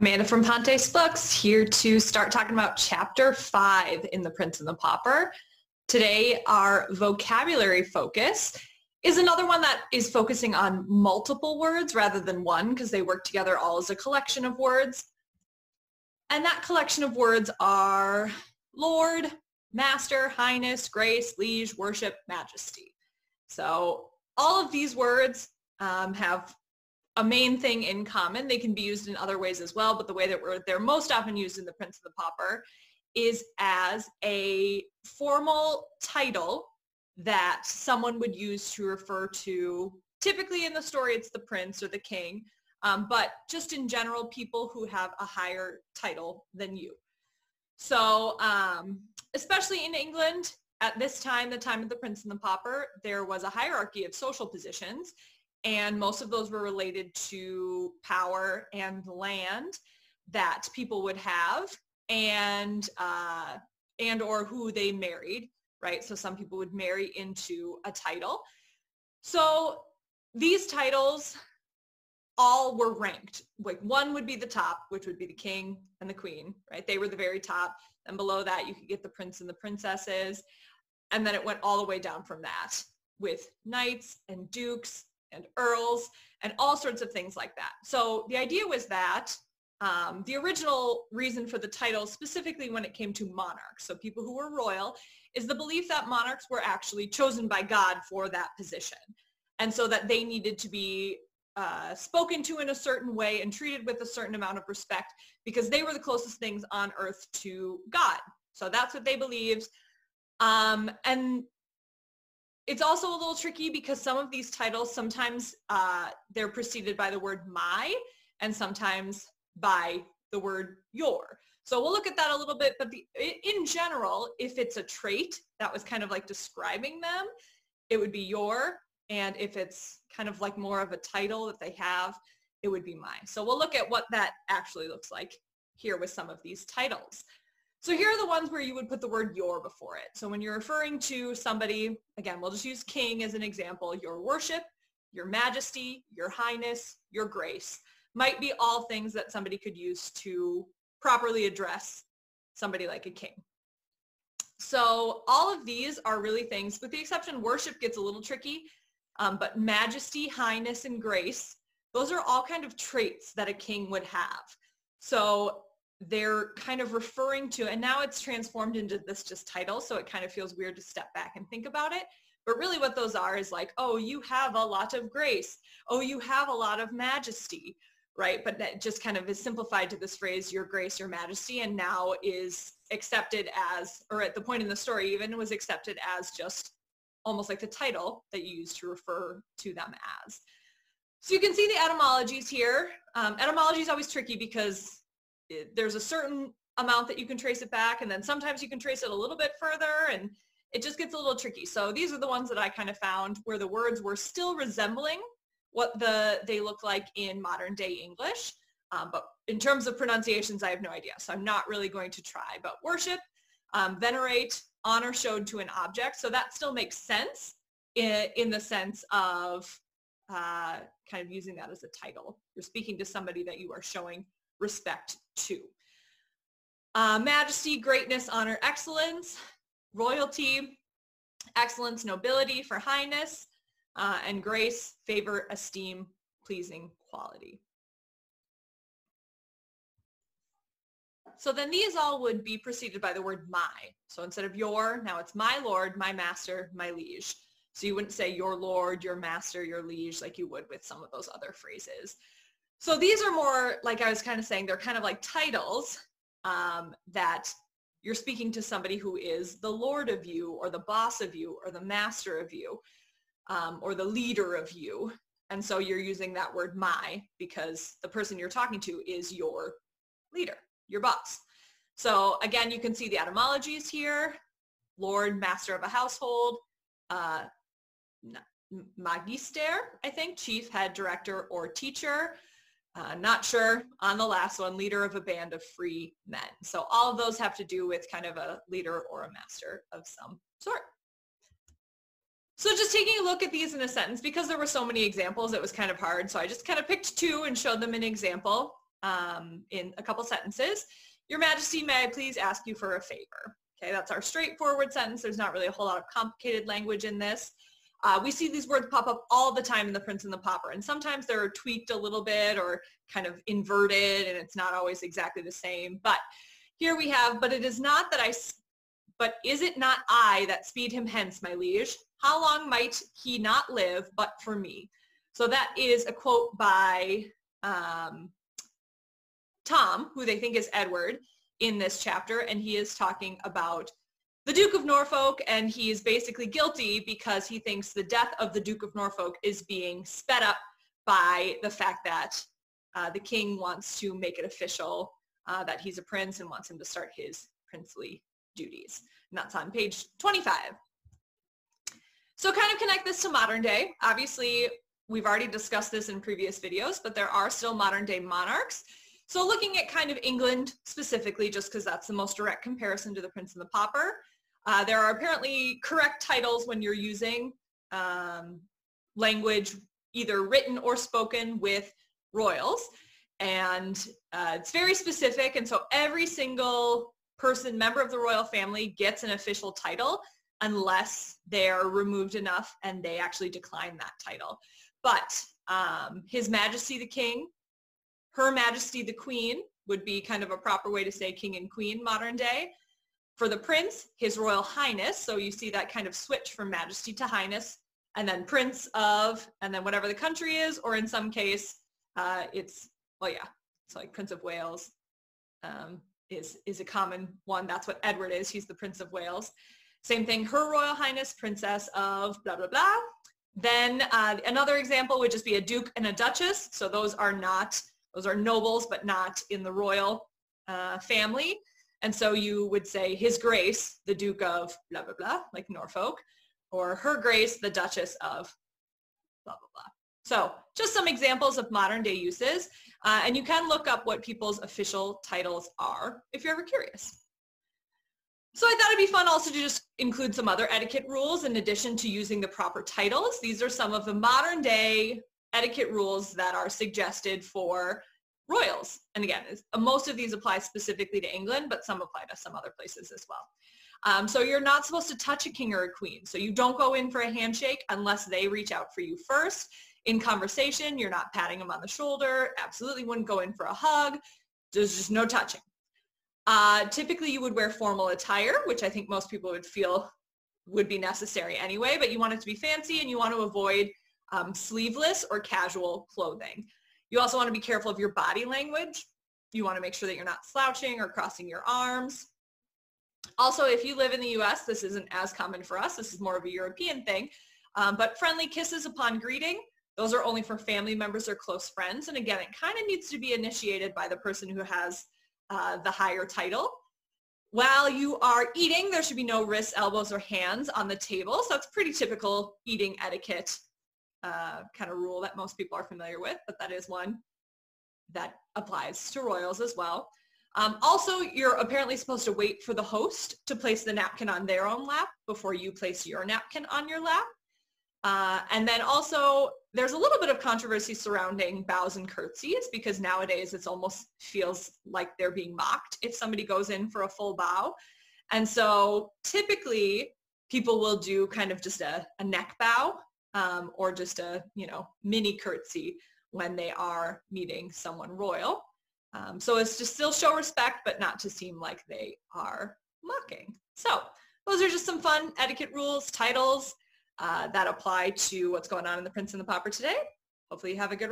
Amanda from Pontes Books here to start talking about chapter five in The Prince and the Pauper. Today, our vocabulary focus is another one that is focusing on multiple words rather than one because they work together all as a collection of words. And that collection of words are Lord, Master, Highness, Grace, Liege, Worship, Majesty. So all of these words um, have a main thing in common. They can be used in other ways as well, but the way that they're most often used in The Prince of the Pauper is as a formal title that someone would use to refer to, typically in the story it's the prince or the king, um, but just in general people who have a higher title than you. So um, especially in England, at this time, the time of the Prince and the Pauper, there was a hierarchy of social positions and most of those were related to power and land that people would have and uh, and or who they married right? So some people would marry into a title. So these titles all were ranked. Like one would be the top which would be the king and the queen right? They were the very top. And below that you could get the prince and the princesses. And then it went all the way down from that with knights and dukes and earls and all sorts of things like that. So the idea was that um, the original reason for the title, specifically when it came to monarchs, so people who were royal, is the belief that monarchs were actually chosen by God for that position. And so that they needed to be uh, spoken to in a certain way and treated with a certain amount of respect because they were the closest things on earth to God. So that's what they believed. Um, and it's also a little tricky because some of these titles, sometimes uh, they're preceded by the word my and sometimes by the word your. So we'll look at that a little bit, but the, in general, if it's a trait that was kind of like describing them, it would be your, and if it's kind of like more of a title that they have, it would be my. So we'll look at what that actually looks like here with some of these titles. So here are the ones where you would put the word your before it. So when you're referring to somebody, again, we'll just use king as an example, your worship, your majesty, your highness, your grace might be all things that somebody could use to properly address somebody like a king. So all of these are really things, with the exception worship gets a little tricky, um, but majesty, highness, and grace, those are all kind of traits that a king would have. So they're kind of referring to, and now it's transformed into this just title, so it kind of feels weird to step back and think about it. But really what those are is like, oh, you have a lot of grace. Oh, you have a lot of majesty, right? But that just kind of is simplified to this phrase, your grace, your majesty, and now is accepted as, or at the point in the story even, was accepted as just almost like the title that you use to refer to them as. So you can see the etymologies here. Um, etymology is always tricky because there's a certain amount that you can trace it back and then sometimes you can trace it a little bit further and it just gets a little tricky. So these are the ones that I kind of found where the words were still resembling what the they look like in modern day English. Um, but in terms of pronunciations, I have no idea. So I'm not really going to try. But worship, um, venerate, honor showed to an object. So that still makes sense in, in the sense of uh, kind of using that as a title. You're speaking to somebody that you are showing respect to. Uh, majesty, greatness, honor, excellence, royalty, excellence, nobility for highness, uh, and grace, favor, esteem, pleasing quality. So then these all would be preceded by the word my. So instead of your, now it's my lord, my master, my liege. So you wouldn't say your lord, your master, your liege like you would with some of those other phrases. So these are more, like I was kind of saying, they're kind of like titles um, that you're speaking to somebody who is the lord of you or the boss of you or the master of you um, or the leader of you. And so you're using that word my because the person you're talking to is your leader, your boss. So again, you can see the etymologies here. Lord, master of a household, uh, magister, I think, chief, head, director, or teacher. Uh, not sure on the last one, leader of a band of free men. So all of those have to do with kind of a leader or a master of some sort. So just taking a look at these in a sentence, because there were so many examples, it was kind of hard. So I just kind of picked two and showed them an example. um, in a couple sentences. Your Majesty, may I please ask you for a favor? Okay, that's our straightforward sentence. There's not really a whole lot of complicated language in this. Uh, we see these words pop up all the time in The Prince and the Pauper, and sometimes they're tweaked a little bit or kind of inverted, and it's not always exactly the same. But here we have, but it is not that I, but is it not I that speed him hence, my liege? How long might he not live but for me? So that is a quote by um, Tom, who they think is Edward in this chapter, and he is talking about the Duke of Norfolk, and he is basically guilty because he thinks the death of the Duke of Norfolk is being sped up by the fact that uh, the king wants to make it official uh, that he's a prince and wants him to start his princely duties. And that's on page 25. So kind of connect this to modern day. Obviously, we've already discussed this in previous videos, but there are still modern day monarchs. So looking at kind of England specifically, just because that's the most direct comparison to the Prince and the Pauper, uh, there are apparently correct titles when you're using um, language either written or spoken with royals. And uh, it's very specific. And so every single person, member of the royal family gets an official title unless they're removed enough and they actually decline that title. But um, His Majesty the King her Majesty the Queen would be kind of a proper way to say king and queen modern day. For the prince, His Royal Highness, so you see that kind of switch from majesty to highness, and then prince of, and then whatever the country is, or in some case, uh, it's, well, yeah, it's like Prince of Wales um, is, is a common one. That's what Edward is. He's the Prince of Wales. Same thing, Her Royal Highness, Princess of blah, blah, blah. Then uh, another example would just be a duke and a duchess. So those are not those are nobles, but not in the royal uh, family. And so you would say His Grace, the Duke of blah, blah, blah, like Norfolk, or Her Grace, the Duchess of blah, blah, blah. So just some examples of modern day uses. Uh, and you can look up what people's official titles are if you're ever curious. So I thought it'd be fun also to just include some other etiquette rules in addition to using the proper titles. These are some of the modern day etiquette rules that are suggested for royals. And again, most of these apply specifically to England, but some apply to some other places as well. Um, so you're not supposed to touch a king or a queen. So you don't go in for a handshake unless they reach out for you first. In conversation, you're not patting them on the shoulder. Absolutely wouldn't go in for a hug. There's just no touching. Uh, typically, you would wear formal attire, which I think most people would feel would be necessary anyway, but you want it to be fancy and you want to avoid um, sleeveless or casual clothing. You also want to be careful of your body language. You want to make sure that you're not slouching or crossing your arms. Also, if you live in the US, this isn't as common for us. This is more of a European thing. Um, but friendly kisses upon greeting, those are only for family members or close friends. And again, it kind of needs to be initiated by the person who has uh, the higher title. While you are eating, there should be no wrists, elbows, or hands on the table. So that's pretty typical eating etiquette uh, kind of rule that most people are familiar with, but that is one that applies to royals as well. Um, also, you're apparently supposed to wait for the host to place the napkin on their own lap before you place your napkin on your lap. Uh, and then also, there's a little bit of controversy surrounding bows and curtsies because nowadays it almost feels like they're being mocked if somebody goes in for a full bow. And so typically people will do kind of just a, a neck bow um, or just a, you know, mini curtsy when they are meeting someone royal. Um, so it's to still show respect, but not to seem like they are mocking. So those are just some fun etiquette rules, titles uh, that apply to what's going on in The Prince and the Pauper today. Hopefully you have a good